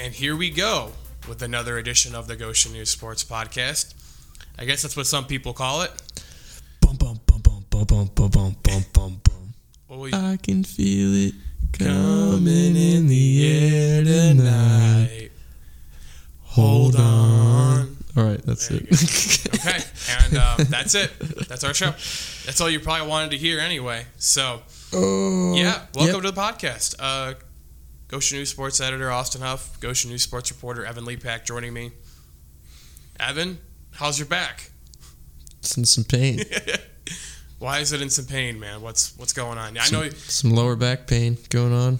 And here we go with another edition of the Goshen News Sports Podcast. I guess that's what some people call it. Bum bum bum bum bum bum bum bum bum bum bum. What we I can feel it coming in the air tonight. Hold on. All right, that's There it. Okay, and um, that's it. That's our show. That's all you probably wanted to hear anyway. So, oh, yeah, welcome yep. to the podcast. Uh, Goshen News Sports editor Austin Huff, Goshen News Sports reporter Evan Leapak joining me. Evan, how's your back? It's in some pain. Why is it in some pain, man? What's what's going on? I some, know, some lower back pain going on.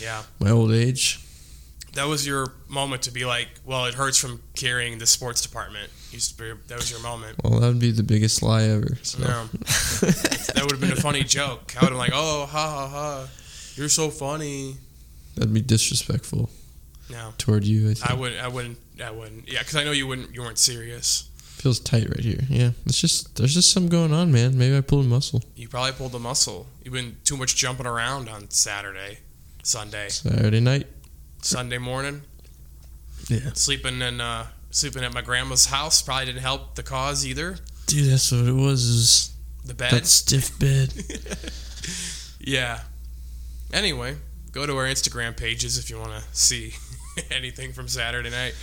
yeah, My old age. that was your moment to be like, well, it hurts from carrying the sports department. Be, that was your moment. Well, that would be the biggest lie ever. So. No. that would have been a funny joke. I would have been like, oh, ha ha ha, you're so funny. That'd be disrespectful No, toward you. I think. I wouldn't. I wouldn't. I wouldn't. Yeah, because I know you wouldn't. You weren't serious. Feels tight right here. Yeah, it's just there's just something going on, man. Maybe I pulled a muscle. You probably pulled a muscle. You've been too much jumping around on Saturday, Sunday, Saturday night. Sunday morning. Yeah, Sleeping in uh, sleeping at my grandma's house probably didn't help the cause either. dude, that's what it was. Is The bed. that stiff bed? Yeah. Anyway, go to our Instagram pages if you want to see anything from Saturday night.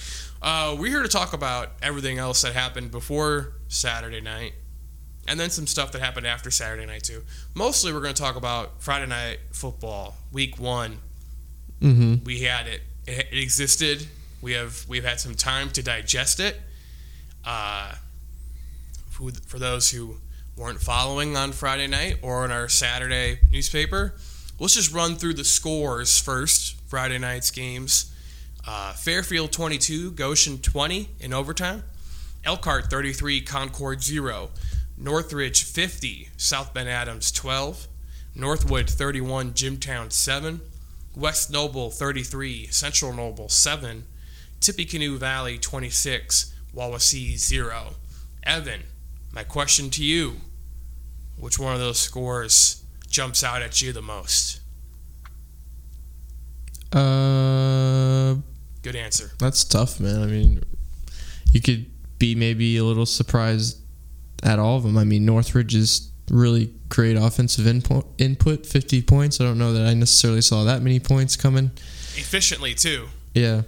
Uh, we're here to talk about everything else that happened before Saturday night, and then some stuff that happened after Saturday night too. Mostly, we're going to talk about Friday night football, Week One. mm-hmm. We had it; it, it existed. We have we've had some time to digest it. Uh, for those who weren't following on Friday night or in our Saturday newspaper, let's just run through the scores first. Friday night's games: uh, Fairfield 22, Goshen 20 in overtime. Elkhart 33, Concord 0. Northridge 50, South Bend Adams 12. Northwood 31, Jimtown 7. West Noble 33, Central Noble 7. Tippecanoe Valley 26, Wawasee 0. Evan, my question to you which one of those scores jumps out at you the most? Uh, Good answer. that's tough, man. I mean, you could be maybe a little surprised at all of them. I mean, Northridge is really great offensive input. Input, fifty points. I don't know that I necessarily saw that many points coming. Efficiently, too. Yeah,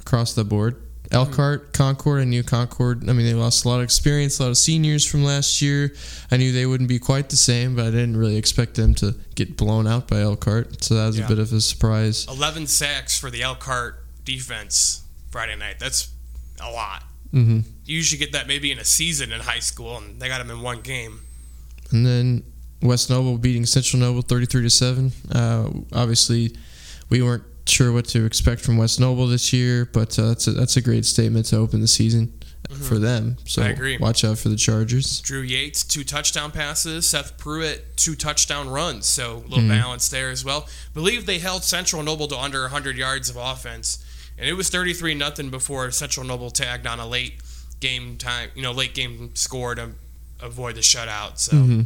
across the board. Elkhart, Concord, I knew Concord. I mean, they lost a lot of experience, a lot of seniors from last year. I knew they wouldn't be quite the same, but I didn't really expect them to get blown out by Elkhart. So that was Yeah. a bit of a surprise. 11 sacks for the Elkhart defense Friday night. That's a lot. hmm You usually get that maybe in a season in high school, and they got them in one game. And then West Noble beating Central Noble 33 to 7. Uh, obviously, we weren't sure what to expect from West Noble this year, but uh, that's, a, that's a great statement to open the season for them. So Mm-hmm. I agree. watch out for the Chargers. Drew Yates, two touchdown passes. Seth Pruitt, two touchdown runs. So a little Mhm. balance there as well. Believe they held Central Noble to under 100 yards of offense. And it was 33 nothing before Central Noble tagged on a late game time, you know, late game score to avoid the shutout. So, hmm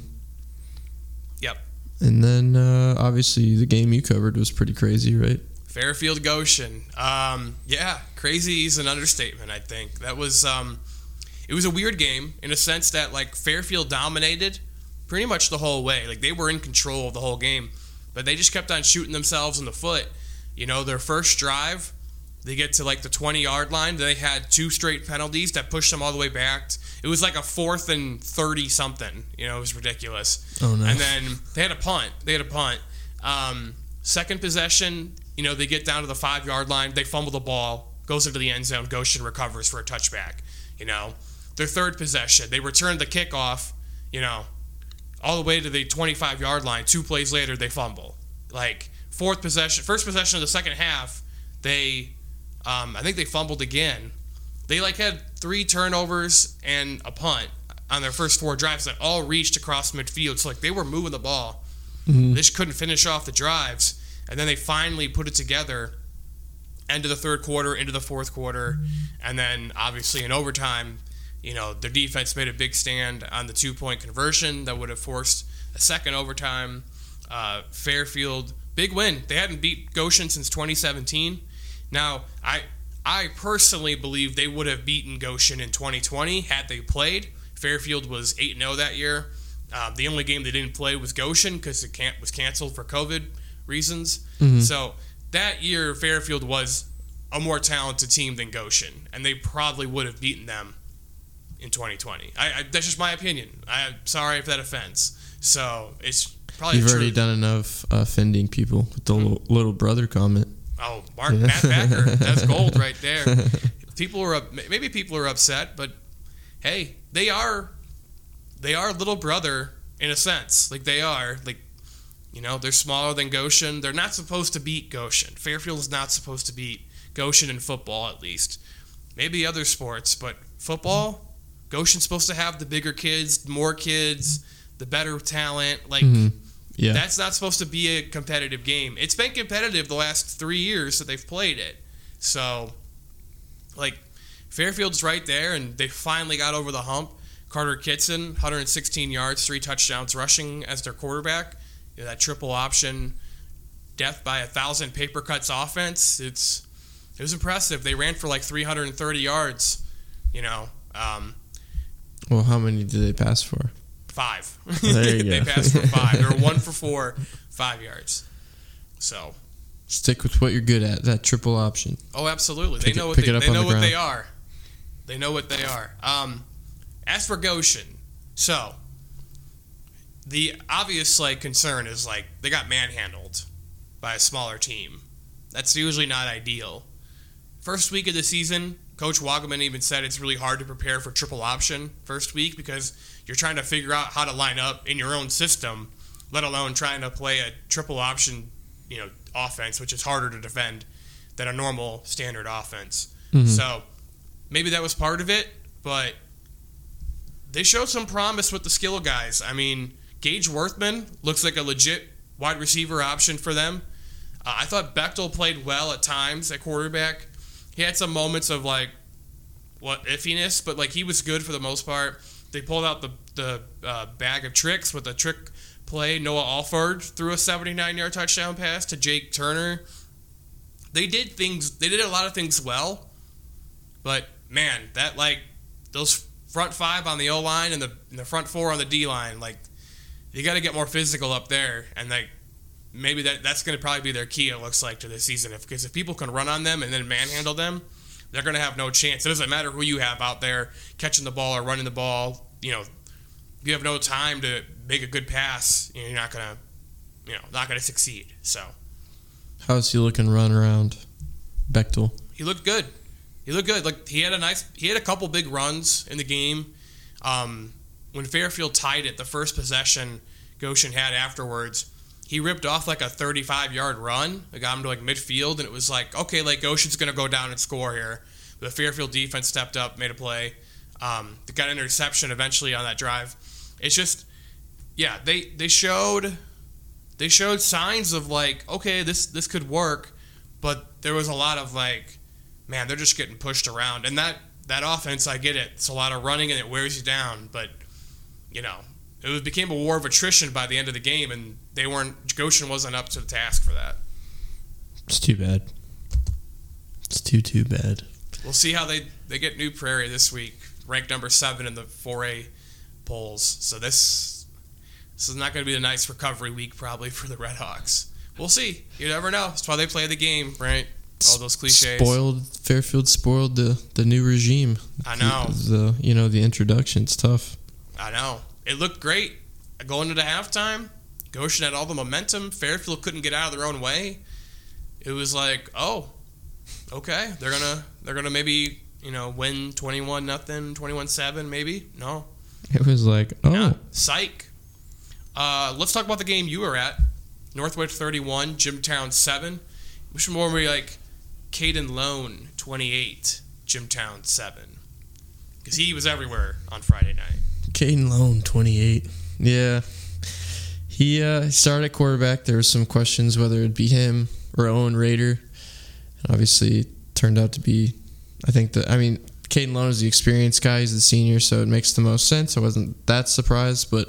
yep. And then uh, obviously the game you covered was pretty crazy, right? Fairfield Goshen. Um, yeah, crazy is an understatement. I think that was um, it was a weird game in a sense that like Fairfield dominated pretty much the whole way. Like they were in control of the whole game, but they just kept on shooting themselves in the foot. You know, their first drive, they get to like the 20 yard line. They had two straight penalties that pushed them all the way back. It was like a fourth and 30 something. You know, it was ridiculous. Oh, no. And then they had a punt. They had a punt. Um, second possession, you know, they get down to the five yard line. They fumble the ball, goes into the end zone. Goshen recovers for a touchback. You know, their third possession, they return the kickoff. You know, all the way to the 25 yard line. Two plays later, they fumble. Like fourth possession, first possession of the second half, they, um, I think they fumbled again. They like had three turnovers and a punt on their first four drives that all reached across midfield. So like they were moving the ball. They just couldn't finish off the drives, and then they finally put it together. End of the third quarter, into the fourth quarter, and then obviously in overtime, you know their defense made a big stand on the two point conversion that would have forced a second overtime. Uh, Fairfield, big win. They hadn't beat Goshen since 2017. Now, I I personally believe they would have beaten Goshen in 2020 had they played. Fairfield was 8 0 that year. Uh, the only game they didn't play was Goshen because it was canceled for COVID reasons. So that year, Fairfield was a more talented team than Goshen, and they probably would have beaten them in 2020. I, I, that's just my opinion. I'm sorry if that offends. So it's probably You've already done enough uh, offending people with the little, little brother comment. Oh, Mark Matt Backer, that's gold right there. People are up, maybe people are upset, but hey, they are they are little brother in a sense. Like they are like you know they're smaller than Goshen. They're not supposed to beat Goshen. Fairfield is not supposed to beat Goshen in football at least. Maybe other sports, but football, Goshen's supposed to have the bigger kids, more kids, the better talent. Like mm-hmm. Yeah. that's not supposed to be a competitive game. It's been competitive the last three years that they've played it. So, like, Fairfield's right there, and they finally got over the hump. Carter Kitson, 116 yards, three touchdowns rushing as their quarterback. You know, that triple option, death by a thousand paper cuts offense. It's it was impressive. They ran for like 330 yards. You know, um, well, how many did they pass for? five. There you they passed for five. They were one for four, five yards. So, Stick with what you're good at. That triple option. oh, absolutely. Pick they it- know what they, they know the what they are. They know what they are. Um, as for Goshen, so the obvious like concern is like they got manhandled by a smaller team. That's usually not ideal. First week of the season, Coach Wagaman even said it's really hard to prepare for triple option first week because you're trying to figure out how to line up in your own system, let alone trying to play a triple option, you know, offense, which is harder to defend than a normal standard offense. Mm-hmm. So maybe that was part of it, but they showed some promise with the skill guys. I mean, Gage Worthman looks like a legit wide receiver option for them. Uh, I thought Bechtel played well at times at quarterback. He had some moments of like what iffiness, but like he was good for the most part. They pulled out the the uh, bag of tricks with a trick play. Noah Alford threw a 79 yard touchdown pass to Jake Turner. They did things. They did a lot of things well, but man, that like those front five on the O line and the and the front four on the D line, like you got to get more physical up there, and like maybe that that's going to probably be their key. It looks like to this season, if because if people can run on them and then manhandle them, they're going to have no chance. It doesn't matter who you have out there catching the ball or running the ball. You know, if you have no time to make a good pass, you're not going to, you know, not going to succeed. So How's he looking run around? Bechtel. he looked good. He looked good. Like he had a nice, he had a couple big runs in the game. Um, when Fairfield tied it, the first possession Goshen had afterwards, he ripped off like a 35 yard run. It got him to like midfield, and it was like, okay, like Goshen's gonna go down and score here. But The Fairfield defense stepped up, made a play. Um, they got an interception eventually on that drive. It's just, yeah, they they showed they showed signs of like, okay, this this could work, but there was a lot of like, man, they're just getting pushed around, and that that offense, I get it. It's a lot of running and it wears you down, but you know, it was, became a war of attrition by the end of the game, and they weren't. Goshen wasn't up to the task for that. It's too bad. It's too too bad. We'll see how they they get New Prairie this week, ranked number seven in the 4A polls. So this this is not going to be a nice recovery week probably for the Red Hawks. We'll see. You never know. That's why they play the game, right? All those cliches. Spoiled Fairfield spoiled the the new regime. I know. The, you know the introduction. It's tough. I know. It looked great going into halftime. Goshen had all the momentum. Fairfield couldn't get out of their own way. It was like, oh, okay, they're gonna they're gonna maybe you know win twenty one nothing, twenty one seven, maybe. No, It was like oh Nah, psych. Uh, let's talk about the game you were at. Northwood 31, Jimtown 7. Which one were we like? Caden Lone 28, Jimtown 7. Because he was everywhere on Friday night. Caden Lone, 28. Yeah. He uh, started at quarterback. There were some questions whether it'd be him or Owen Rader. And obviously, turned out to be, I think, that, I mean, Caden Lone is the experienced guy. He's the senior, so it makes the most sense. I wasn't that surprised, but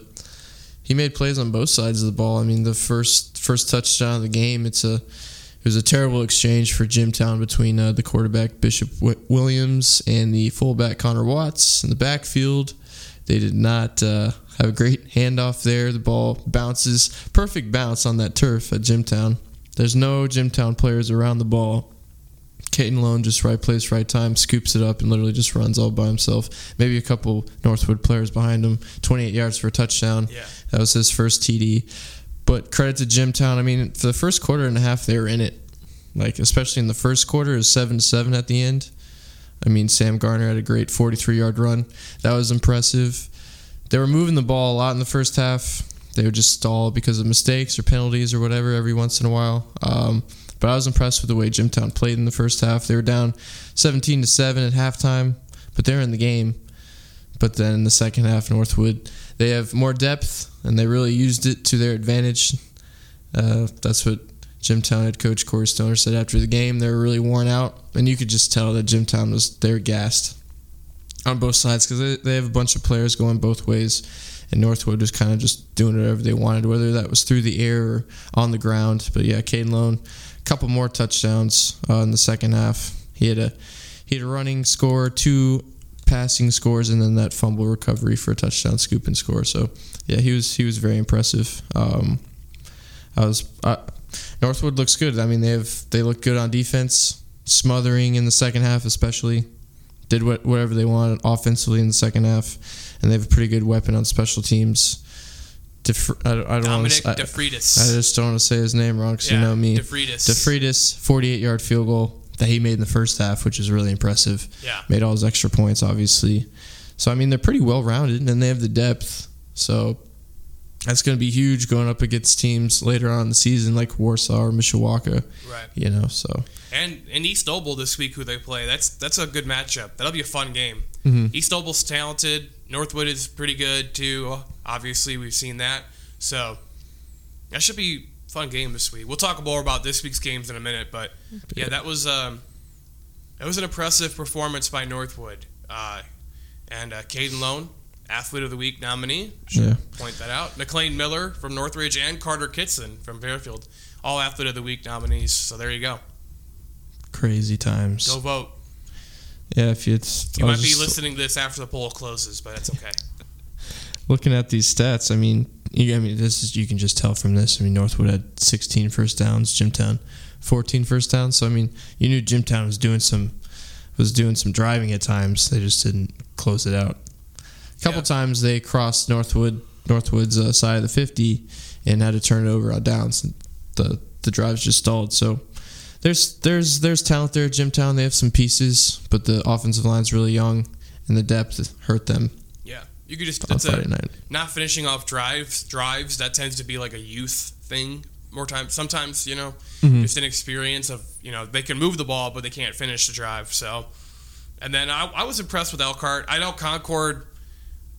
he made plays on both sides of the ball. I mean, the first first touchdown of the game, it's a it was a terrible exchange for Jimtown between uh, the quarterback Bishop Williams and the fullback Connor Watts in the backfield. They did not uh, have a great handoff there. The ball bounces, perfect bounce on that turf at Jimtown. There's no Jimtown players around the ball. Caden Lone just right place, right time, scoops it up and literally just runs all by himself. Maybe a couple Northwood players behind him. 28 yards for a touchdown. Yeah. That was his first TD. But credit to Jimtown. I mean, for the first quarter and a half, they were in it. Like especially in the first quarter, it was 7 7 at the end. I mean, Sam Garner had a great 43 yard run. That was impressive. They were moving the ball a lot in the first half. They would just stall because of mistakes or penalties or whatever every once in a while. Um, but I was impressed with the way Jimtown played in the first half. They were down 17 to seven at halftime, but they're in the game. But then in the second half, Northwood they have more depth and they really used it to their advantage. Uh, that's what Jimtown head coach Corey Stoner said after the game. They were really worn out, and you could just tell that Jimtown was they were gassed on both sides because they, they have a bunch of players going both ways, and Northwood was kind of just doing whatever they wanted, whether that was through the air or on the ground. But yeah, Caden Lone, a couple more touchdowns uh, in the second half. He had a he had a running score, two passing scores, and then that fumble recovery for a touchdown scoop and score. So yeah, he was he was very impressive. Um, I was uh, Northwood looks good. I mean they have they look good on defense, smothering in the second half especially. Did what whatever they wanted offensively in the second half, and they have a pretty good weapon on special teams. Def- I, don't- I don't Dominic to. I, I just don't want to say his name wrong because yeah, you know me. DeFreitas. DeFreitas, 48 yard field goal that he made in the first half, which is really impressive. Yeah. Made all his extra points, obviously. So, I mean, they're pretty well rounded and they have the depth. So, that's going to be huge going up against teams later on in the season like Warsaw or Mishawaka, Right. you know. So, And and East Noble this week, who they play, that's that's a good matchup. That'll be a fun game. Mhm. East Noble's talented. Northwood is pretty good too. Obviously, we've seen that. So that should be a fun game this week. We'll talk more about this week's games in a minute, but yeah, that was um, that was an impressive performance by Northwood. Uh, and uh, Caden Lone, Athlete of the Week nominee. Should Yeah. point that out. McLean Miller from Northridge and Carter Kitson from Fairfield, all Athlete of the Week nominees. So there you go. crazy times. Go vote. Yeah, if you, it's, You I might be listening to this after the poll closes, but that's okay. Looking at these stats, I mean, you, I mean, this is you can just tell from this. I mean, Northwood had 16 first downs, Jimtown 14 first downs. So I mean, you knew Jimtown was doing some was doing some driving at times. They just didn't close it out. A couple Yeah. times they crossed Northwood Northwood's uh, side of the 50 and had to turn it over on downs. The the drives just stalled. So there's there's there's talent there at Jimtown. They have some pieces, but the offensive line's really young, and the depth hurt them Yeah, you could just on it's a, Friday night. not finishing off drives. Drives that tends to be like a youth thing. More times, sometimes you know, Mhm. just an experience of you know they can move the ball, but they can't finish the drive. So, and then I, I was impressed with Elkhart. I know Concord,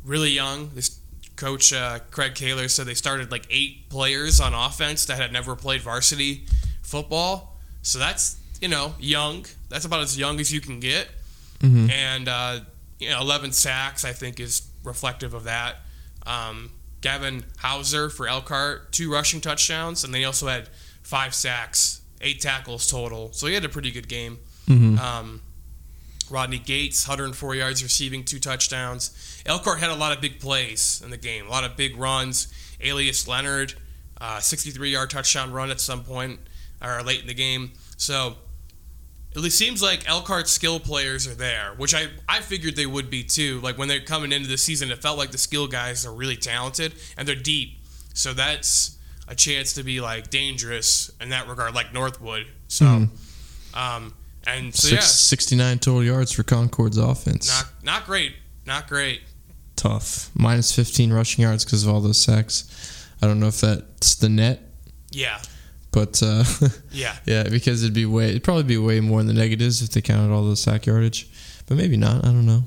really young. This coach uh, Craig Kaler said they started like eight players on offense that had never played varsity football. So that's you know young. That's about as young as you can get. Mhm. And uh, you know, 11 sacks I think is reflective of that. Um, Gavin Hauser for Elkhart, two rushing touchdowns, and then he also had five sacks, eight tackles total. So he had a pretty good game. Mhm. Um, Rodney Gates, 104 yards receiving, two touchdowns. Elkhart had a lot of big plays in the game, a lot of big runs. Elias Leonard, uh, 63 yard touchdown run at some point or late in the game. So it seems like Elkhart's skill players are there, which I, I figured they would be too. Like when they're coming into the season, it felt like the skill guys are really talented and they're deep. So that's a chance to be like dangerous in that regard, like Northwood. So, Mhm. um, and so Six, yeah, 69 total yards for Concord's offense. not not great, not great. Tough. Minus 15 rushing yards because of all those sacks. I don't know if that's the net, Yeah, but uh, yeah, yeah, because it'd be way, it'd probably be way more in the negatives if they counted all the sack yardage. But maybe not. I don't know.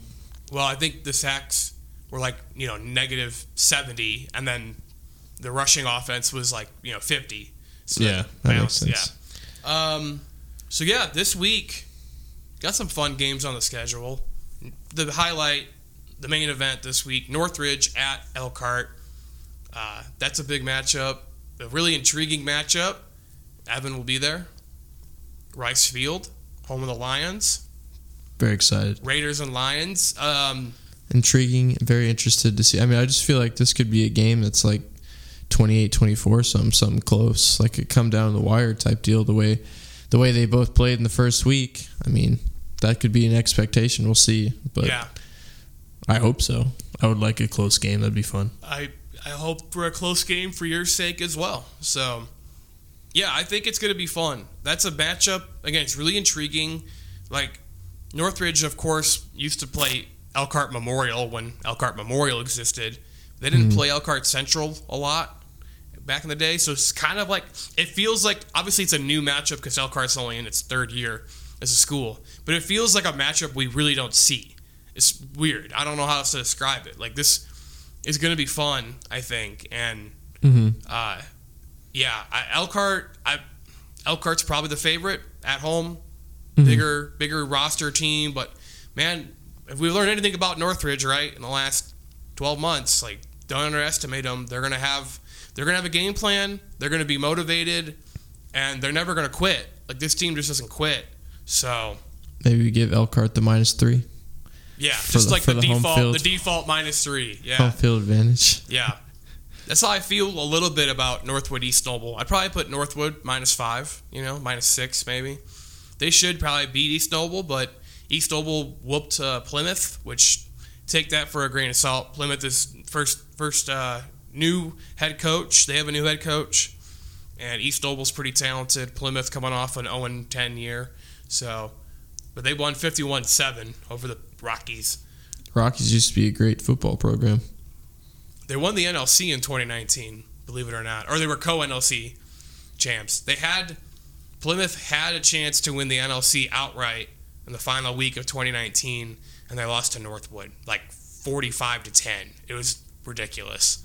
Well, I think the sacks were like you know negative seventy, and then the rushing offense was like you know fifty. So Yeah, that makes balanced, sense. Yeah. Um. So yeah, this week got some fun games on the schedule. The highlight, the main event this week: Northridge at Elkhart. Uh, that's a big matchup. A really intriguing matchup. Evan will be there. Rice Field, home of the Lions. Very excited. Raiders and Lions. Um, Intriguing. Very interested to see. I mean, I just feel like this could be a game that's like 28-24, something something close, like it come down the wire type deal. The way the way they both played in the first week. I mean, that could be an expectation. We'll see. But yeah, I hope so. I would like a close game. That'd be fun. I I hope for a close game for your sake as well. So, yeah, I think it's going to be fun. That's a matchup. Again, it's really intriguing. Like Northridge, of course, used to play Elkhart Memorial when Elkhart Memorial existed. They didn't hmm. play Elkhart Central a lot back in the day, so it's kind of like it feels like obviously it's a new matchup because Elkhart's only in its third year as a school, but it feels like a matchup we really don't see. It's weird. I don't know how else to describe it. Like this is going to be fun, I think, and Mm-hmm. uh, yeah, I, Elkhart. I, Elkhart's probably the favorite at home. Bigger, bigger roster team, but man, if we've learned anything about Northridge, right, in the last twelve months, like don't underestimate them. They're gonna have, they're gonna have a game plan. They're gonna be motivated, and they're never gonna quit. Like this team just doesn't quit. So Maybe we give Elkhart the minus three yeah, just the- like the, the default, the default minus three. Yeah, home field advantage. Yeah. That's how I feel a little bit about Northwood East Noble. I'd probably put Northwood minus five, you know, minus six maybe. They should probably beat East Noble, but East Noble whooped uh, Plymouth, which take that for a grain of salt. Plymouth is first first uh, new head coach. They have a new head coach, and East Noble's pretty talented. Plymouth coming off an 0 10 year, so but they won 51-7 over the Rockies. Rockies used to be a great football program. They won the NLC in 2019, believe it or not, or they were co-NLC champs. They had Plymouth had a chance to win the NLC outright in the final week of 2019, and they lost to Northwood like 45 to 10. It was ridiculous.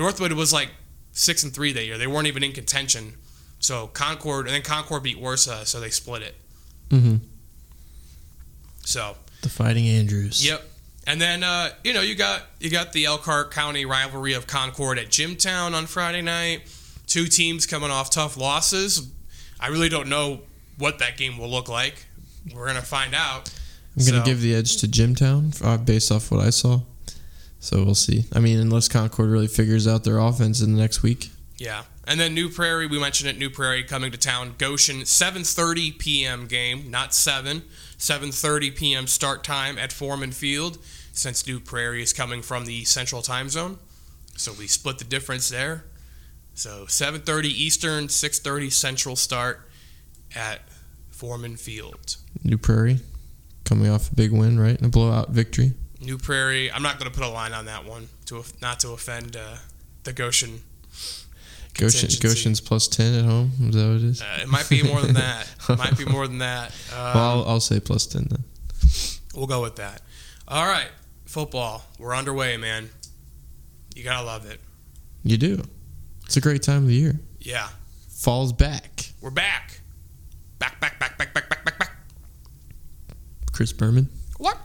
Northwood was like six and three that year. They weren't even in contention. So Concord and then Concord beat Warsaw, so they split it. Mm-hmm. So The Fighting Andrews. Yep. And then uh, you know you got you got the Elkhart County rivalry of Concord at Jimtown on Friday night. Two teams coming off tough losses. I really don't know what that game will look like. We're gonna find out. I'm going to So- give the edge to Jimtown uh, based off what I saw. So we'll see. I mean, unless Concord really figures out their offense in the next week. Yeah. And then New Prairie, we mentioned it. New Prairie coming to town. Goshen, 7:30 p.m. game, not seven. 7:30 p.m. start time at Foreman Field, since New Prairie is coming from the Central Time Zone, so we split the difference there. So 7:30 Eastern, 6:30 Central start at Foreman Field. New Prairie coming off a big win, right? A blowout victory. New Prairie. I'm not going to put a line on that one to not to offend uh, the Goshen. Goshen. Goshen's plus 10 at home. Is that what it is? Uh, it might be more than that. It might be more than that. Um, well, I'll, I'll say plus 10 then. We'll go with that. All right, football. We're underway, man. You gotta love it. You do. It's a great time of the year. Yeah, Fall's back. we're back. Back, back, back, back, back, back, back, back. Chris Berman. What?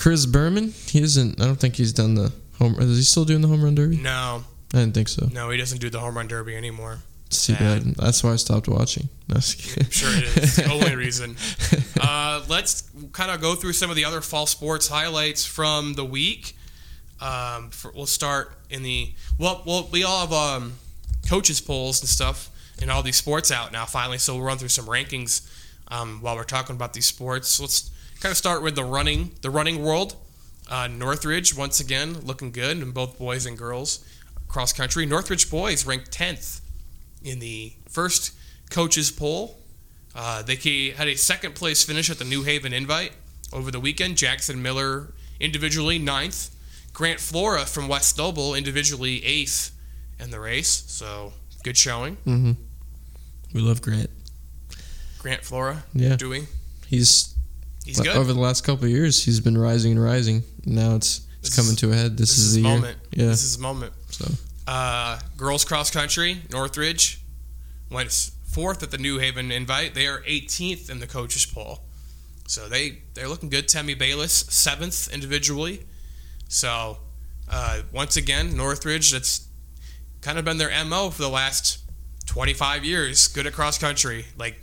Chris Berman, he isn't, I don't think he's done the home, is he still doing the home run derby? No, I didn't think so. no, he doesn't do the home run derby anymore. See? That's why I stopped watching. No. I'm sure it is. the only reason. Uh, let's kind of go through some of the other fall sports highlights from the week. Um, for, we'll start in the well. Well, we all have um, coaches polls and stuff and all these sports out now. Finally, so we'll run through some rankings um, while we're talking about these sports. Let's kind of start with the running. The running world. Uh, Northridge once again looking good in both boys and girls cross country. Northridge boys ranked 10th in the first coaches poll. Uh, they had a second place finish at the New Haven Invite over the weekend. Jackson Miller individually ninth. Grant Flora from West Noble individually eighth in the race. So good showing. hmm We love Grant. Grant Flora Yeah. doing. He's, He's good. over the last couple of years, he's been rising and rising. Now it's it's This coming is- to a head. This, This is is the his year. moment. Yeah. This is the moment. So Uh, girls cross country, Northridge went fourth at the New Haven Invite. They are 18th in the coaches poll, so they they're looking good. Temmie Bayless seventh individually. So uh, once again, Northridge that's kind of been their mo for the last 25 years. Good at cross country, like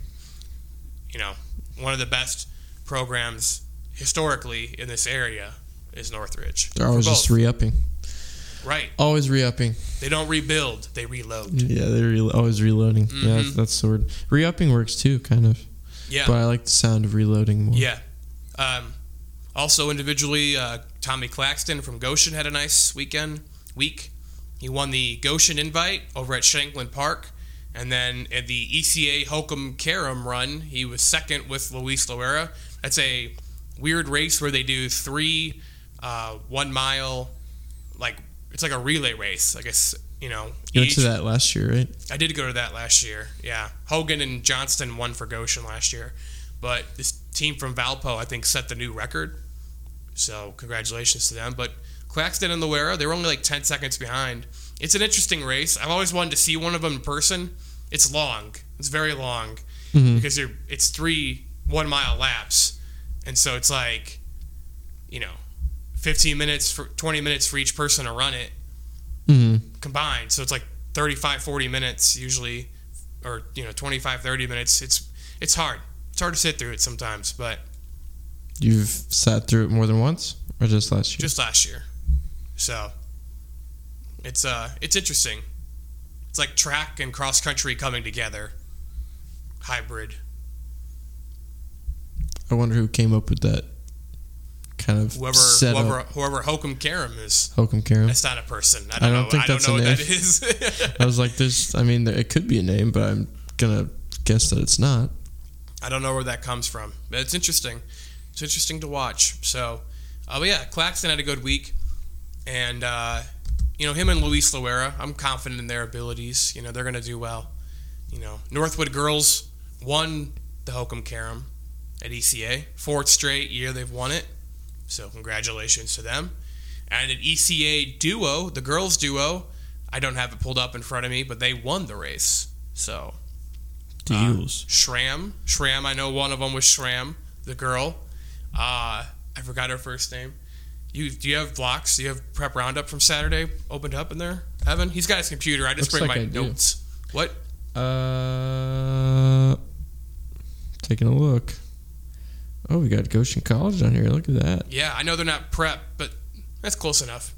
you know, one of the best programs historically in this area is Northridge. They're always just both. re-upping. right. Always re-upping. They don't rebuild; they reload. Yeah, they're re- always reloading. Yeah, that's, that's the word. Re-upping works too, kind of. Yeah. But I like the sound of reloading more. Yeah. Um, also, individually, uh, Tommy Claxton from Goshen had a nice weekend week. He won the Goshen Invite over at Shanklin Park, and then at the ECA Hokum Karam run, he was second with Luis Loera. That's a weird race where they do three uh, one mile, like it's like a relay race. I guess you know. You went to that last year, right? I did go to that last year. Yeah, Hogan and Johnston won for Goshen last year, but this team from Valpo I think set the new record. So congratulations to them. But Claxton and Loera, they were only like ten seconds behind. It's an interesting race. I've always wanted to see one of them in person. It's long. It's very long Mhm. because you're it's three one mile laps, and so it's like, you know, fifteen minutes for twenty minutes for each person to run it Mm-hmm. combined. So it's like 35, 40 minutes usually, or you know, 25, 30 minutes. It's it's hard. It's hard to sit through it sometimes, but You've sat through it more than once, or just last year? just last year. So it's uh it's interesting. It's like track and cross country coming together. Hybrid. I wonder who came up with that kind of Whoever setup. whoever whoever Hokum Karam is. Hokum Karam. That's not a person. I don't, I don't know. think I don't that's know a what name. that is. I was like, "There's." I mean, it could be a name, but I'm gonna guess that it's not. I don't know where that comes from. But it's interesting. It's interesting to watch. So, uh, but yeah, Claxton had a good week, and uh, you know him and Luis Loera. I'm confident in their abilities. You know they're going to do well. You know Northwood girls won the Hokum Karam at ECA fourth straight year they've won it. So congratulations to them. And at ECA duo, the girls duo, I don't have it pulled up in front of me, but they won the race. So The Uh, Schramm. Schramm, I know one of them was Schramm, the girl. Uh, I forgot her first name. You do you have blocks? Do you have prep roundup from Saturday opened up in there, Evan? He's got his computer. I just Looks bring like my I do. notes. What? Uh, taking a look. Oh, we got Goshen College on here. Look at that. Yeah, I know they're not prep, but that's close enough.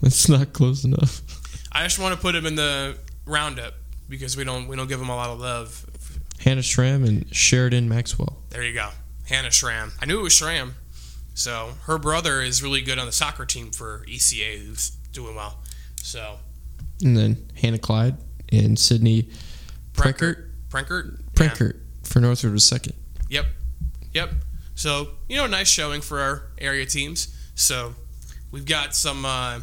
That's not close enough. I just want to put them in the roundup because we don't we don't give them a lot of love. Hannah Schramm and Sheridan Maxwell. There you go, Hannah Schramm. I knew it was Schramm. So her brother is really good on the soccer team for ECA, who's doing well. So And then Hannah Clyde and Sydney Preckert. Prenkert. Prenkert for Northwood was second. Yep. Yep. So, you know, nice showing for our area teams. So, we've got some, uh,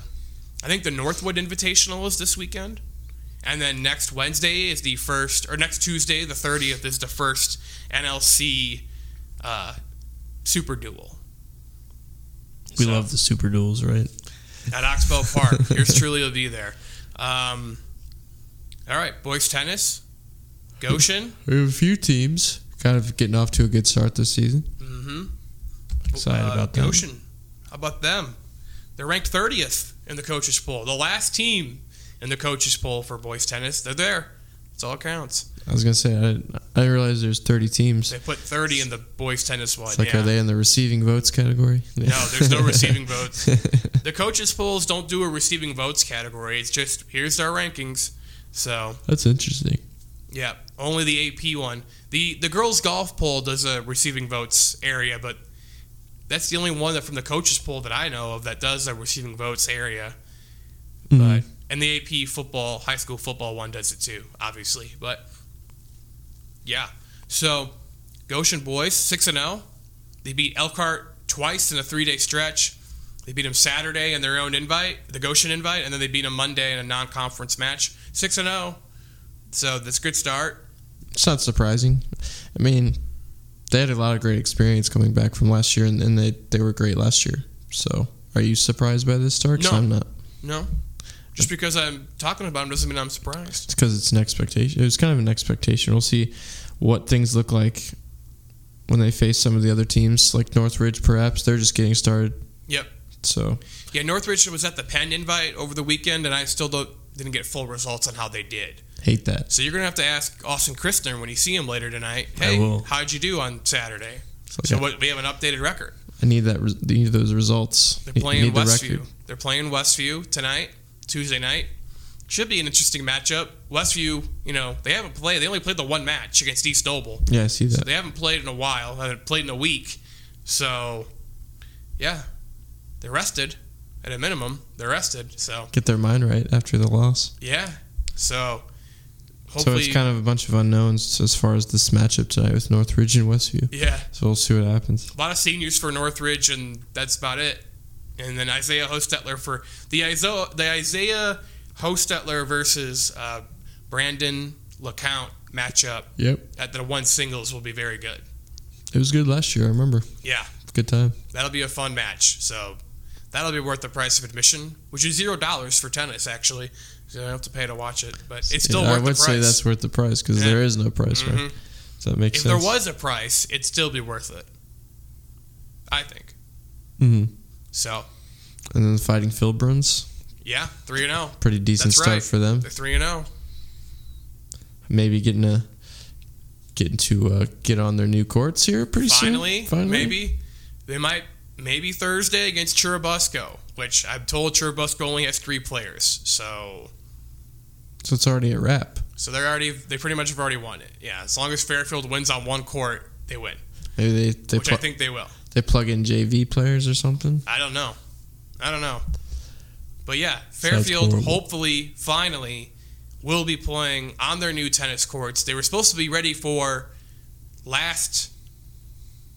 I think the Northwood Invitational is this weekend. And then next Wednesday is the first, or next Tuesday, the 30th, is the first NLC uh, Super Duel. We So, love the Super Duels, right? at Oxbow Park. Yours truly will be there. Um, all right, boys tennis, Goshen. We have a few teams kind of getting off to a good start this season. Mm-hmm. Excited Uh, about that. Goshen. How about them? They're ranked 30th in the coaches poll. The last team in the coaches poll for boys tennis. They're there. That's all that counts. I was gonna say I didn't, I realize there's 30 teams. They put 30 in the boys tennis one. It's like, yeah. are they in the receiving votes category? No, there's no receiving votes. The coaches polls don't do a receiving votes category. It's just here's our rankings. So That's interesting. Yeah, only the AP one. The the girls golf poll does a receiving votes area, but that's the only one that from the coaches poll that I know of that does a receiving votes area. Mhm. But and the AP football, high school football one does it too, obviously. But yeah, so Goshen boys six and zero. They beat Elkhart twice in a three day stretch. They beat them Saturday in their own invite, the Goshen invite, and then they beat them Monday in a non conference match. Six and zero. So that's a good start. It's not surprising. I mean, they had a lot of great experience coming back from last year, and, and they they were great last year. So, are you surprised by this start? No. I'm not. No, just because I'm talking about them doesn't mean I'm surprised. It's because it's an expectation. It was kind of an expectation. We'll see what things look like when they face some of the other teams, like Northridge. Perhaps they're just getting started. Yep. So, Yeah, Northridge was at the Penn invite over the weekend, and I still don't, didn't get full results on how they did. Hate that. So you're gonna have to ask Austin Christner when you see him later tonight. Hey, how'd you do on Saturday? Like So what, we have an updated record. I need that. Need those results. They're playing the Westview. record. They're playing Westview tonight, Tuesday night. Should be an interesting matchup. Westview, you know, they haven't played. They only played the one match against East Noble. Yeah, I see So that. they haven't played in a while. Haven't played in a week. So, yeah, they're rested. At a minimum, they're rested. So, Get their mind right after the loss. yeah. So, so it's kind of a bunch of unknowns as far as this matchup tonight with Northridge and Westview. yeah. So we'll see what happens. A lot of seniors for Northridge, and that's about it. And then Isaiah Hostetler for the Isaiah the Isaiah Hostetler versus uh, Brandon LeCount matchup Yep. at the one singles will be very good. It was good last year. I remember. Yeah, Good time. that'll be a fun match. So that'll be worth the price of admission, which is zero dollars for tennis actually. So you don't have to pay to watch it, but it's still Yeah, worth I would the price. say that's worth the price because Yeah. there is no price, right? Mhm. Does that make If sense? If there was a price, it'd still be worth it. I think hmm so. And then the Fighting Philbruns, Yeah, three and zero. pretty decent That's start right. for them. They're three and oh. zero. Maybe getting a getting to uh, get on their new courts here pretty finally, soon. Finally, maybe they might maybe Thursday against Churubusco, which I'm told Churubusco only has three players, so So it's already a wrap. so they're already they pretty much have already won it. Yeah, as long as Fairfield wins on one court, they win, Maybe they they, which I think they will. they plug in JV players or something. I don't know, I don't know, but yeah, Fairfield hopefully finally will be playing on their new tennis courts. They were supposed to be ready for last.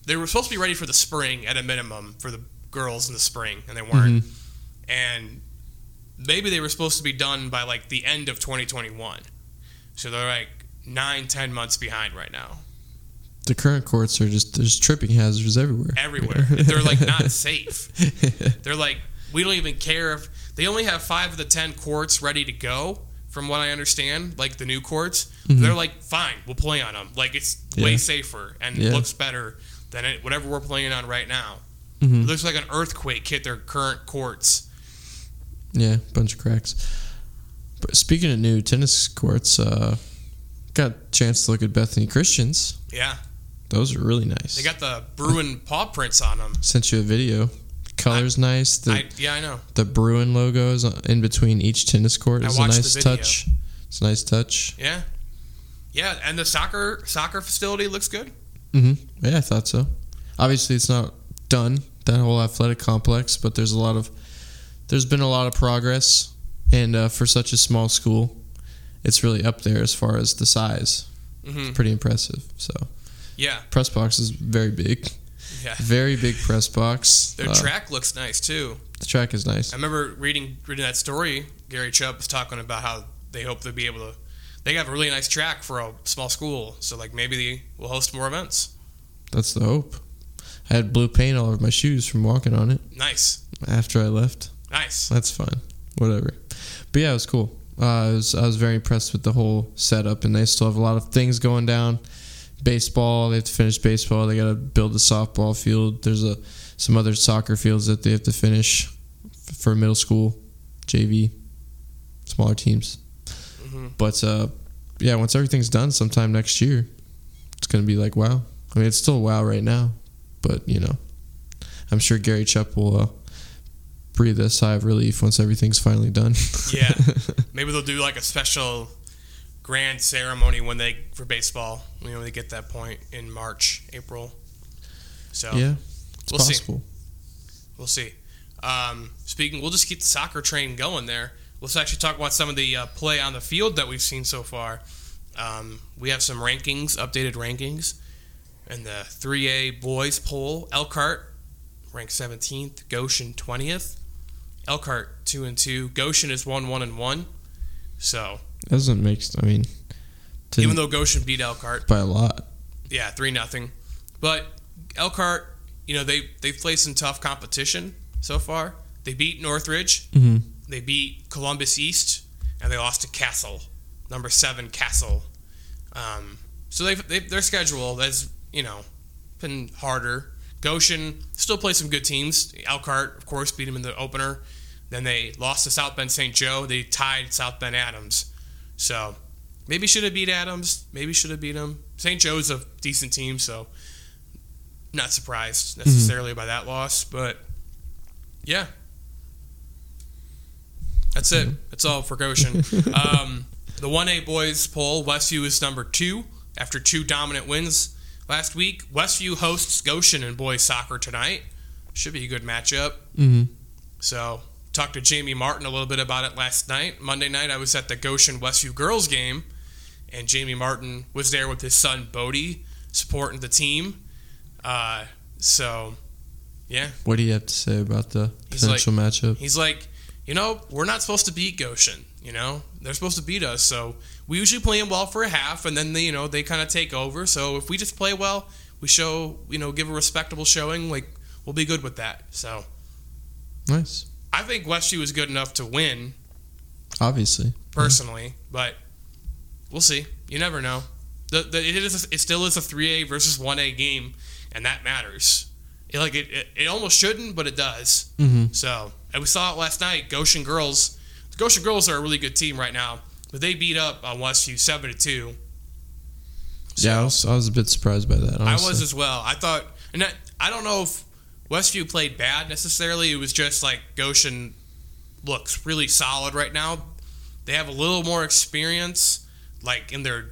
They were supposed to be ready for the spring at a minimum for the girls in the spring, and they weren't. Mhm. and maybe they were supposed to be done by like the end of 2021 so they're like nine ten months behind right now. The current courts are just there's tripping hazards everywhere. everywhere. They're like not safe. They're like we don't even care if they only have five of the ten courts ready to go from what i understand like the new courts. They're like fine we'll play on them like it's way safer and Yeah. looks better than it, whatever we're playing on right now. Mhm. it looks like an earthquake hit their current courts Yeah, bunch of cracks. But speaking of new tennis courts, uh, got a chance to look at Bethany Christians. yeah Those are really nice. they got the bruin paw prints on them Sent you a video. Color's nice. The I, yeah i know the Bruin logo is in between each tennis court. I It's a nice touch. It's a nice touch. Yeah, yeah, and the soccer soccer facility looks good. Mm-hmm. Yeah, I thought so. Obviously, it's not done that whole athletic complex, but there's a lot of there's been a lot of progress, and uh, for such a small school, it's really up there as far as the size. hmm Pretty impressive. So Yeah, press box is very big, yeah. very big press box. Their Uh, track looks nice too. the track is nice. I remember reading reading that story. Gary Chupp was talking about how they hope to be able to. They have a really nice track for a small school, so like maybe they will host more events. That's the hope. I had blue paint all over my shoes from walking on it Nice, after I left. Nice. That's fine. Whatever. But yeah, it was cool. Uh, I was I was very impressed with the whole setup, and they still have a lot of things going down. Baseball, they have to finish baseball. They got to build the softball field. There's a some other soccer fields that they have to finish f- for middle school, JV, smaller teams. hmm But uh, yeah, once everything's done, sometime next year, it's gonna be like wow. I mean, it's still wow right now, but you know, I'm sure Gary Chupp will uh, breathe a sigh of relief once everything's finally done. Yeah. Maybe they'll do like a special grand ceremony when they for baseball. You know, they get that point in March, April. So yeah, it's We'll see. possible. We'll see. Um, speaking, we'll just keep the soccer train going there. Let's actually talk about some of the uh, play on the field that we've seen so far. Um, we have some rankings, updated rankings, in the 3A boys poll. Elkhart ranked 17th, Goshen 20th. Elkhart two and two. Goshen is one one and one. So Doesn't make. I mean, to, even though Goshen beat Elkhart, by a lot. yeah, three nothing. But Elkhart, you know, they they've played some tough competition so far. They beat Northridge. hmm They beat Columbus East, and they lost to Castle, number seven Castle. Um, so they've, they've their schedule has you know been harder. Goshen still plays some good teams. Elkhart, of course, beat them in the opener. Then they lost to South Bend St. Joe. They tied South Bend Adams. So maybe should have beat Adams. Maybe should have beat him. St. Joe's a decent team, so not surprised necessarily by that loss. But yeah, that's it. That's all for Goshen. um, the 1A boys poll, Westview is number two after two dominant wins last week. Westview hosts Goshen in boys soccer tonight. Should be a good matchup. hmm So, talked to Jamie Martin a little bit about it last night. Monday night, I was at the Goshen Westview girls game, and Jamie Martin was there with his son Bodie supporting the team. Uh, so, yeah, What do you have to say about the He's like- potential matchup? he's like, you know, we're not supposed to beat Goshen. You know, they're supposed to beat us. So we usually play them well for a half, and then they, you know, they kind of take over. So if we just play well, we show, you know, give a respectable showing. Like we'll be good with that. So Nice. I think Westview is good enough to win Obviously. personally, but we'll see. You never know. The, the, it is it still is a 3A versus 1A game, and that matters. It, like it, it, it almost shouldn't, but it does. Mm-hmm. So, and we saw it last night. Goshen girls, the Goshen girls are a really good team right now, but they beat up on Westview seven to two. Yeah, I was, I was a bit surprised by that. I was as well. I thought, and that, I don't know if Westview played bad necessarily. It was just like Goshen looks really solid right now. They have a little more experience, like in their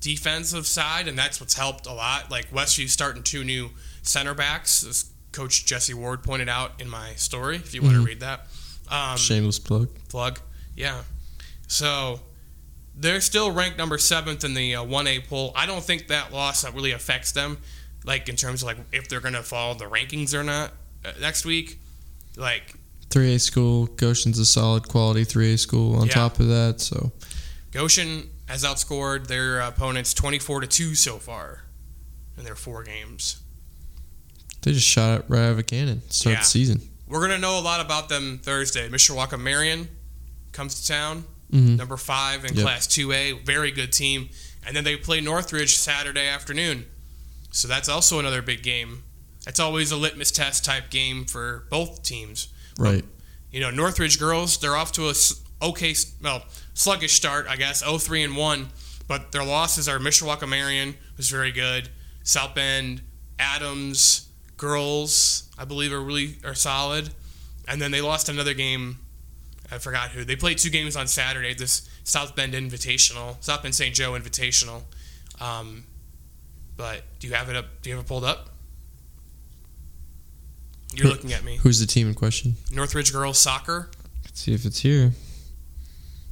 defensive side, and that's what's helped a lot. Like Westview starting two new center backs, as Coach Jesse Ward pointed out in my story. If you want Mhm. to read that, um, Shameless plug. plug. Yeah. So they're still ranked number seventh in the uh, 1A poll. I don't think that loss that really affects them, like in terms of like if they're going to follow the rankings or not uh, next week. Like 3A school. Goshen's a solid quality 3A school on Yeah. top of that. So, Goshen has outscored their opponents 24 to two so far in their four games. they just shot it right out of a cannon start Yeah. the season. We're going to know a lot about them Thursday. Mishawaka Marion comes to town. Mm-hmm. number five in Yep. Class 2A. Very good team. And then they play Northridge Saturday afternoon. So that's also another big game. That's always a litmus test type game for both teams. Right. You know, Northridge girls, they're off to a okay, well, sluggish start, I guess, 0-3 and 1. But their losses are Mishawaka Marion, who's very good, South Bend, Adams, girls, I believe are really are solid. And then they lost another game. I forgot who. They played two games on Saturday. This South Bend Invitational, South Bend St. Joe Invitational. Um, but do you have it up? Do you have it pulled up? You're looking at me. Who's the team in question? Northridge girls soccer. Let's see if it's here.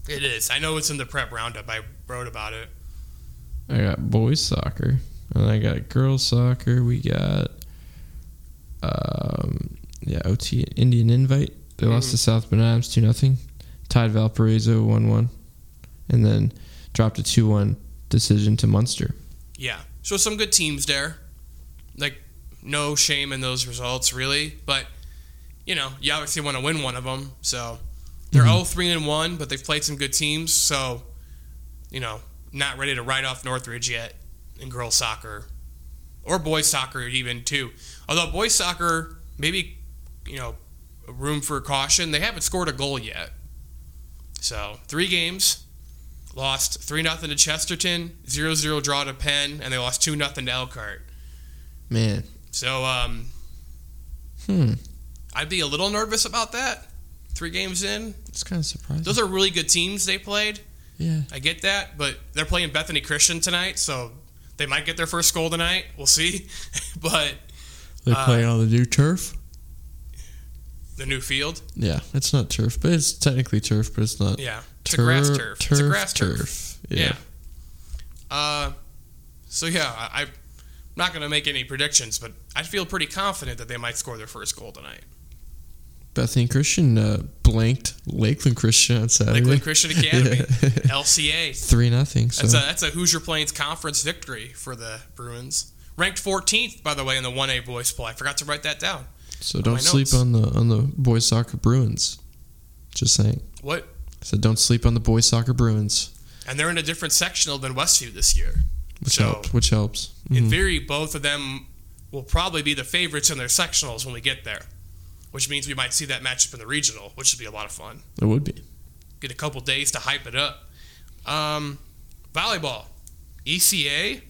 It is. I know it's in the prep roundup. I wrote about it. I got boys soccer, and I got girls soccer. We got, um, yeah, OT Indian Invite. They lost to South Adams two nothing. Tied Valparaiso one one, and then dropped a two one decision to Munster. Yeah. So some good teams there. Like no shame in those results really, but you know, you obviously want to win one of them. So they're Mhm. 0-3 and 1, but they've played some good teams, so you know, not ready to write off Northridge yet in girls soccer or boys soccer even too. Although boys soccer maybe you know, room for caution. They haven't scored a goal yet. So, 3 games, lost 3 0 to Chesterton, 0 0 draw to Penn, and they lost 2 0 to Elkhart. Man, So, um, hmm, I'd be a little nervous about that. Three games in. it's kind of surprising. Those are really good teams they played. yeah, I get that, but they're playing Bethany Christian tonight, so they might get their first goal tonight. We'll see. but they're uh, playing on the new turf. The new field, Yeah, it's not turf, but it's technically turf, but it's not. yeah, it's a grass turf. it's a grass turf. Yeah. Yeah. Uh, so yeah, I, I'm not going to make any predictions, but I feel pretty confident that they might score their first goal tonight. Bethany Christian uh, blanked Lakeland Christian on Saturday. Lakeland Christian Academy, Yeah. LCA. Three nothing. So That's a that's a Hoosier Plains Conference victory for the Bruins. Ranked 14th, by the way, in the 1A boys poll. I forgot to write that down. So don't sleep on the on the boys soccer Bruins. Just saying. What? I said don't sleep on the boys soccer Bruins, And they're in a different sectional than Westview this year. which So- helps. Which helps. In Mhm. theory, both of them will probably be the favorites in their sectionals when we get there, which means we might see that matchup in the regional, which would be a lot of fun. It would be. Get a couple days to hype it up. Um, volleyball. ECA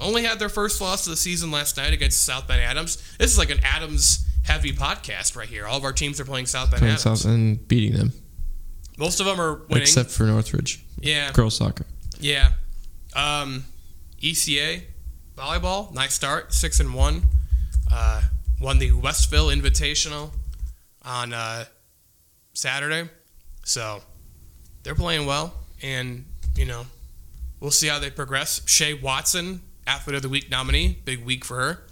only had their first loss of the season last night against South Bend Adams. This is like an Adams heavy podcast right here. All of our teams are playing South Bend Playing Adams. South and beating them, Most of them are winning. except for Northridge yeah, girls soccer. yeah. Um, ECA volleyball, nice start, six and one. Uh, won the Westville Invitational on uh, Saturday, so they're playing well, and you know we'll see how they progress. Shay Watson, Athlete of the Week nominee, big week for her.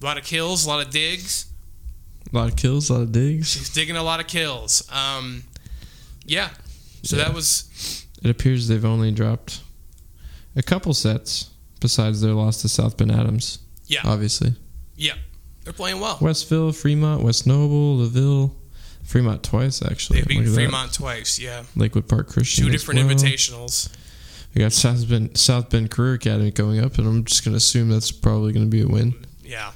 A lot of kills, a lot of digs. A lot of kills, a lot of digs. She's digging a lot of kills. Um, yeah. So Yeah. that was It appears they've only dropped a couple sets besides their loss to South Bend Adams. Yeah. Obviously. yeah. They're playing well. Westville, Fremont, West Noble, LaVille, Fremont twice actually. They beat at that. Fremont twice. Yeah. Lakewood Park Christian. Two different well. invitationals. We got South Bend South Bend Career Academy going up, and I'm just gonna assume that's probably gonna be a win. Yeah.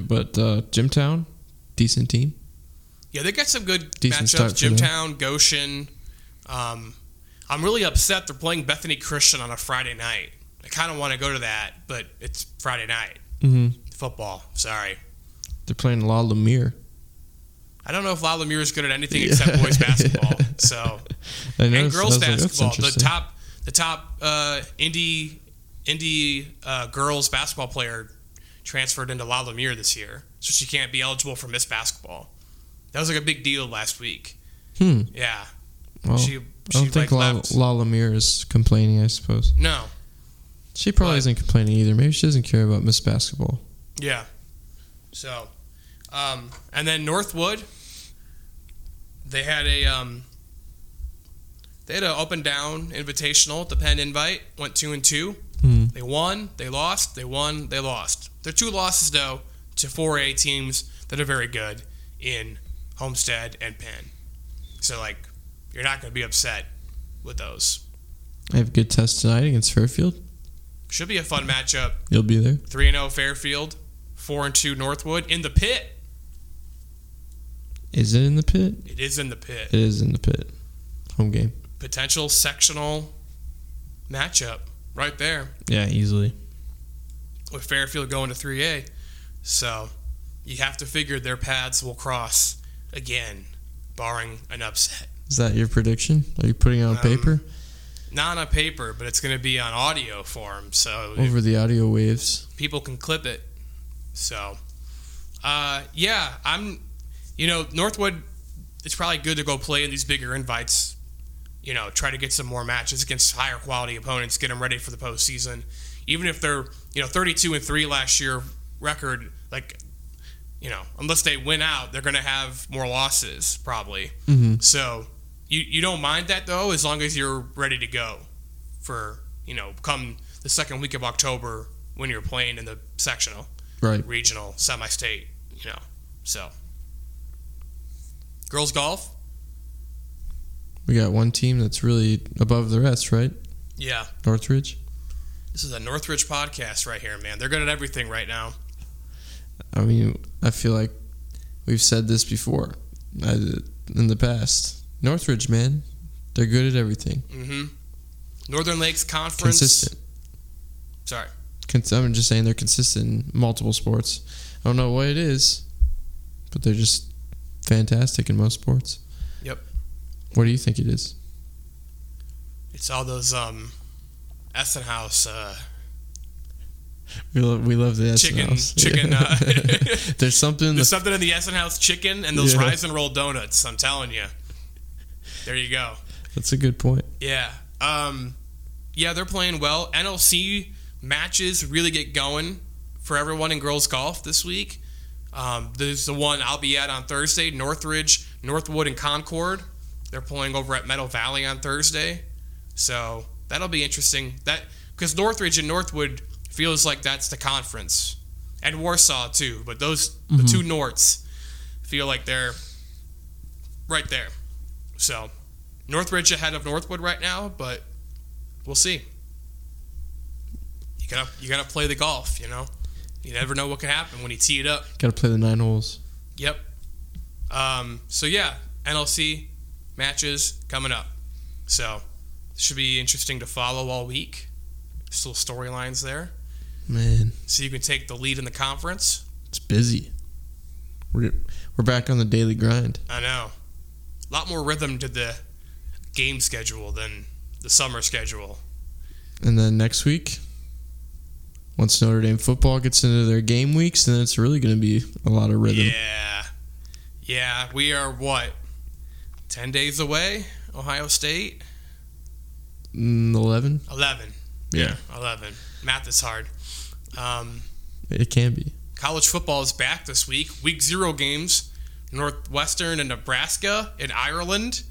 But uh, Jimtown, decent team. Yeah, they got some good Decent matchups. Jimtown, Goshen. Um, I'm really upset they're playing Bethany Christian on a Friday night. I kind of want to go to that, but it's Friday night. Mm-hmm. Football. Sorry. They're playing La Lumiere. I don't know if La Lumiere is good at anything Yeah. except boys basketball. So I and girls was like, basketball. The top, the top uh, indie indie uh, girls basketball player transferred into La Lumiere this year, so she can't be eligible for Miss Basketball. That was like a big deal last week. Hmm. Yeah, Well, she. I don't think like La. La Lumiere is complaining. I suppose No. she probably But- isn't complaining either. Maybe she doesn't care about Miss Basketball. Yeah. So, um, and then Northwood, they had a um, they had an up and down invitational the Penn Invite. Went two and two. Hmm. They won. They lost. They won. They lost. They're two losses though to 4A teams that are very good in Homestead and Penn. So like, you're not going to be upset with those. I have a good test tonight against Fairfield. Should be a fun matchup. You'll be there. Three and zero Fairfield, four and two Northwood in the pit. Is it in the pit? It is in the pit. It is in the pit. Home game. Potential sectional matchup right there Yeah, easily. With Fairfield going to 3A. So you have to figure their paths will cross again, barring an upset. Is that your prediction? Are you putting it on Um, paper? Not on paper, but it's going to be on audio form, so Over the audio waves. people can clip it. So, uh, yeah, I'm, you know, Northwood. It's probably good to go play in these bigger invites. You know, try to get some more matches against higher quality opponents, get them ready for the postseason. Even if they're, you know, 32 and three last year record, like, you know, unless they win out, they're going to have more losses probably. Mm-hmm. So you you don't mind that though, as long as you're ready to go for you know come the second week of October when you're playing in the sectional, Right. regional, semi-state. You know, so girls golf, We got one team that's really above the rest, right? yeah. Northridge. This is a Northridge podcast right here, man. They're good at everything right now. I mean, I feel like we've said this before I, in the past. Northridge, man, they're good at everything. hmm Northern Lakes Conference. Consistent. Sorry. Cons- I'm just saying they're consistent in multiple sports. I don't know what it is, but they're just fantastic in most sports. Yep. What do you think it is? It's all those um, Essenhaus uh, We love, we love the Essen chicken House. chicken. Uh, There's something. in There's the, something in the Essenhaus chicken and those Yeah. rise and roll donuts. I'm telling you. There you go. that's a good point. Yeah. Um, yeah, they're playing well. NLC matches really get going for everyone in girls golf this week. Um, there's the one I'll be at on Thursday, Northridge, Northwood, and Concord. They're playing over at Meadow Valley on Thursday, so that'll be interesting. That because Northridge and Northwood feels like that's the conference, and Warsaw too. But those the two Norths feel like they're right there. So Northridge ahead of Northwood right now, but we'll see. You gotta you gotta play the golf, you know. You never know what can happen when you tee it up. Got to play the nine holes. Yep. Um, so yeah, NLC matches coming up. So Should be interesting to follow all week. Still storylines there. Man, So you can take the lead in the conference. it's busy. We're we're back on the daily grind. I know. A lot more rhythm to the game schedule than the summer schedule. And then next week, once Notre Dame football gets into their game weeks, then it's really going to be a lot of rhythm. Yeah. Yeah, we are what? 10 days away? Ohio State? Mm, Eleven. 11. Yeah. 11. Math is hard. Um, It can be. college football is back this week. Week zero games Northwestern and Nebraska in Ireland.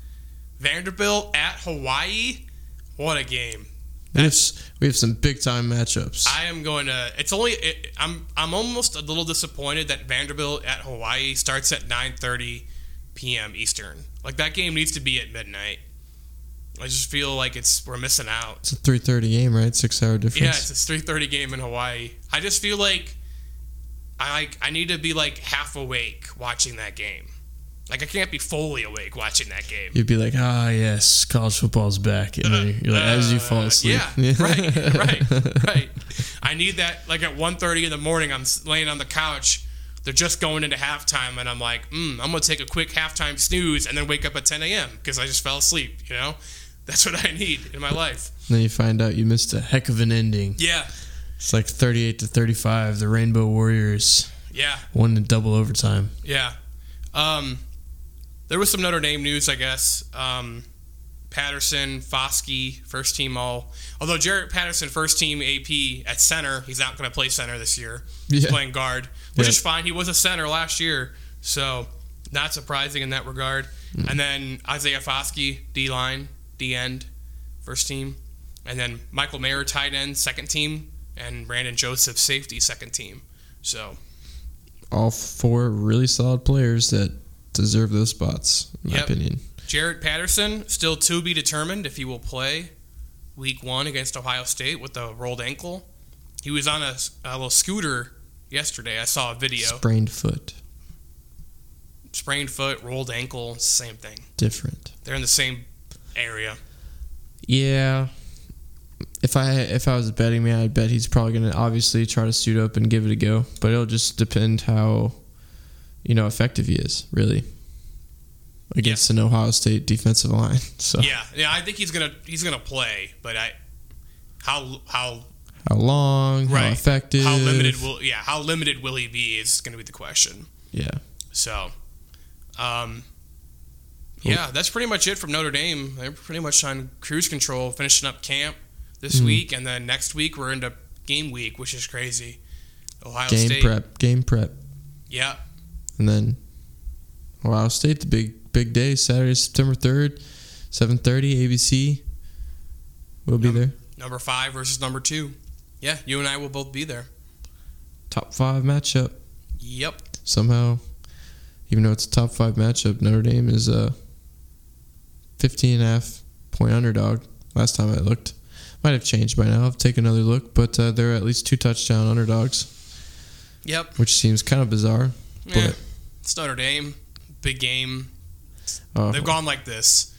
Vanderbilt at Hawaii. What a game. We have, we have some big time matchups. I am going to. It's only. It, I'm. I'm almost a little disappointed that Vanderbilt at Hawaii starts at 9:30 p.m. Eastern. Like that game needs to be at midnight. I just feel like it's we're missing out. it's a three thirty game, right? Six hour difference. Yeah, it's a 3:30 game in Hawaii. I just feel like I like I need to be like half awake watching that game. Like I can't be fully awake watching that game. You'd be like, ah, yes, college football's back. And then you're like, as you fall Uh, asleep. Yeah, right, right, right. I need that. Like at 1.30 in the morning, I'm laying on the couch. They're just going into halftime, and I'm like, mm, I'm gonna take a quick halftime snooze and then wake up at 10 a.m. because I just fell asleep. You know, that's what I need in my life. then you find out you missed a heck of an ending. Yeah, It's like 38 to 35. The Rainbow Warriors yeah, won in double overtime. yeah. Um, there was some Notre Dame news, I guess. Um, Patterson, Foskey, first team all. Although Jarrett Patterson, first team AP at center, he's not going to play center this year. He's Yeah. playing guard, which Yeah. is fine. He was a center last year, so not surprising in that regard. Mm. And then Isaiah Foskey, D line, D end, first team. And then Michael Mayer, tight end, second team. And Brandon Joseph, safety, second team. So, All four really solid players that deserve those spots, in my opinion. Jarrett Patterson, still to be determined if he will play week one against Ohio State with a rolled ankle. He was on a, a little scooter yesterday. I saw a video. Sprained foot. Sprained foot, rolled ankle, same thing. Different. They're in the same area. Yeah. If I if I was betting man, I'd bet he's probably gonna obviously try to suit up and give it a go. But it'll just depend how, you know, effective he is really against an Ohio State defensive line. So Yeah, yeah, I think he's gonna he's gonna play, but I how how how long, how Right. effective, how limited will yeah how limited will he be is gonna be the question. yeah. So, um, yeah, that's pretty much it from Notre Dame. They're pretty much on cruise control, finishing up camp this Mhm. week, and then next week we're into game week, which is crazy. Ohio State. game State, prep, game prep, yeah, and then Ohio State, the big big day, Saturday, September third, seven thirty, ABC. We'll be there. number five versus number two. Yeah, you and I will both be there. Top five matchup. Yep. somehow, even though it's a top five matchup, Notre Dame is a 15 and a half point underdog. Last time I looked, might have changed by now. I'll take another look, but uh, they're at least two touchdown underdogs, Yep. which seems kind of bizarre. Yeah. But It's Notre Dame, big game. uh, They've gone like this.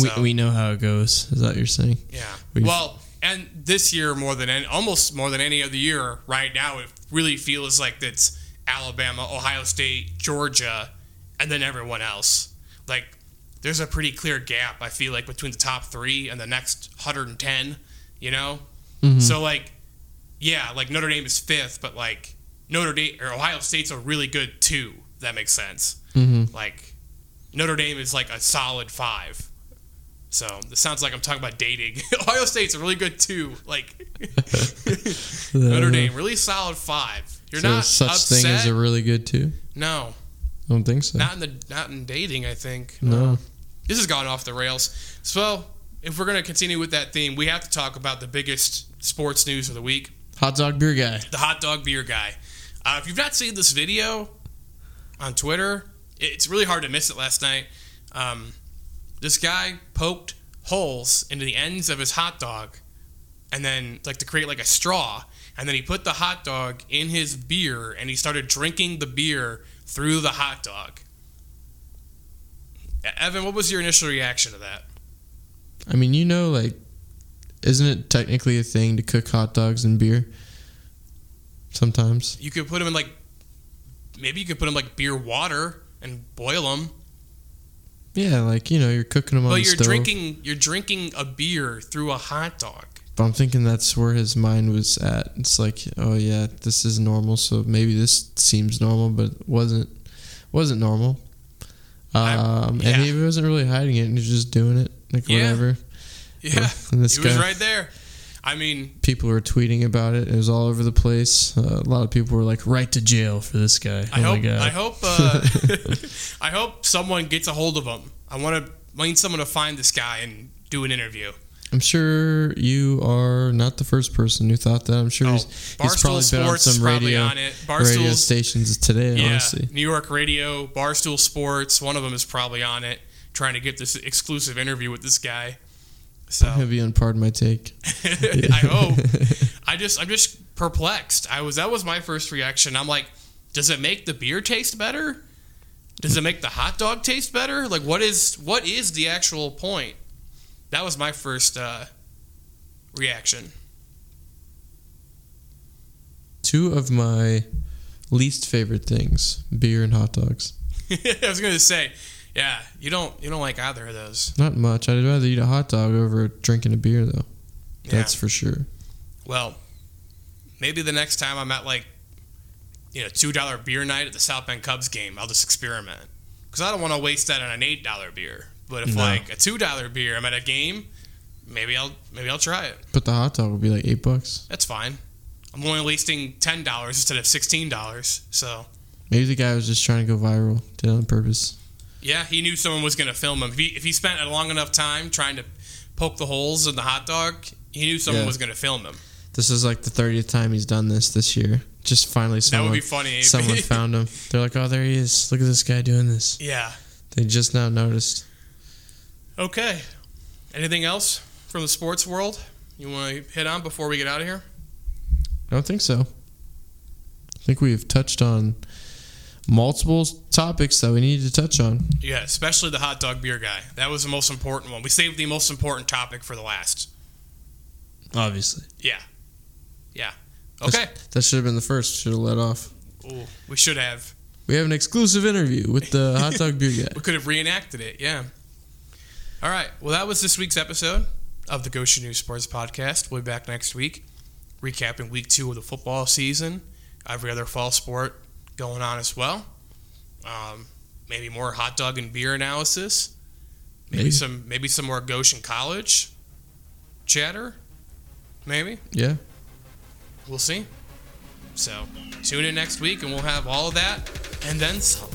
we, we know how it goes. Is that what you're saying? yeah. we've- Well, and this year more than any, almost more than any other year, right now it really feels like it's Alabama, Ohio State, Georgia, and then everyone else. Like there's a pretty clear gap. I feel like between the top three and the next 110. You know, Mhm. so like, yeah, like Notre Dame is fifth, but like Notre Dame or Ohio State's a really good two. That makes sense. Mhm. Like Notre Dame is like a solid five. So this sounds like I'm talking about dating. Ohio State's a really good two. Like Notre Dame, really solid five. You're so not such upset. thing as a really good two. no, I don't think so. not in the not in dating. I think no. This has gone off the rails. So if we're gonna continue with that theme, we have to talk about the biggest sports news of the week: Hot dog beer guy. the hot dog beer guy. Uh, if you've not seen this video on Twitter, it's really hard to miss it. Last night, um, this guy poked holes into the ends of his hot dog, and then like to create like a straw, and then he put the hot dog in his beer, and he started drinking the beer through the hot dog. Evan, what was your initial reaction to that? I mean, you know, like, isn't it technically a thing to cook hot dogs and beer? Sometimes. You could put them in like, maybe you could put them like beer water and boil them. Yeah, like you know, you're cooking them on But you're stove. drinking, you're drinking a beer through a hot dog. But I'm thinking that's where his mind was at. It's like, oh yeah, this is normal, so maybe this seems normal, but it wasn't wasn't normal. Um, yeah. and he wasn't really hiding it, he was just doing it, like Yeah. whatever. Yeah, And this he was right there. I mean, People were tweeting about it. It was all over the place. Uh, a lot of people were like, "Right to jail for this guy." I oh hope! I hope, uh, I hope someone gets a hold of him. I want to, I need someone to find this guy and do an interview. I'm sure you are not the first person who thought that. I'm sure Oh, he's, he's probably been on some radio on radio stations today. Yeah, Honestly, New York Radio, Barstool Sports, one of them is probably on it, trying to get this exclusive interview with this guy. So he'll be on Pardon My Take. I hope. I just, I'm just perplexed. I was, that was my first reaction. I'm like, does it make the beer taste better? Does it make the hot dog taste better? Like, what is, what is the actual point? That was my first uh, reaction. Two of my least favorite things: beer and hot dogs. I was gonna say, yeah, you don't, you don't like either of those. Not much. I'd rather eat a hot dog over drinking a beer, though. That's for sure. Well, maybe the next time I'm at like, you know, two dollar beer night at the South Bend Cubs game, I'll just experiment because I don't want to waste that on an eight dollar beer. But if No. like a two dollar beer, I'm at a game, maybe I'll maybe I'll try it. But the hot dog would be like eight bucks. That's fine. I'm only wasting ten dollars instead of sixteen dollars. So Maybe the guy was just trying to go viral. Did it on purpose. yeah, he knew someone was gonna film him. If he if he spent a long enough time trying to poke the holes in the hot dog, he knew someone Yeah. was gonna film him. This is like the thirtieth time he's done this this year. Just finally, That someone would be funny. someone found him. They're like, "Oh, there he is! Look at this guy doing this." yeah. They just now noticed. Okay. Anything else from the sports world you want to hit on before we get out of here? I don't think so. I think we've touched on multiple topics that we needed to touch on. Yeah, especially the hot dog beer guy. That was the most important one. We saved the most important topic for the last. Obviously. Yeah. Yeah. Okay. That should have been the first. Should have let off. Ooh, we should have. We have an exclusive interview with the hot dog beer guy. We could have reenacted it. Yeah. All right. Well, that was this week's episode of the Goshen News Sports Podcast. We'll be back next week, recapping week two of the football season. Every other fall sport going on as well. Um, maybe more hot dog and beer analysis. Maybe, Maybe. some maybe some more Goshen College chatter. Maybe Yeah. we'll see. So tune in next week and we'll have all of that and then some.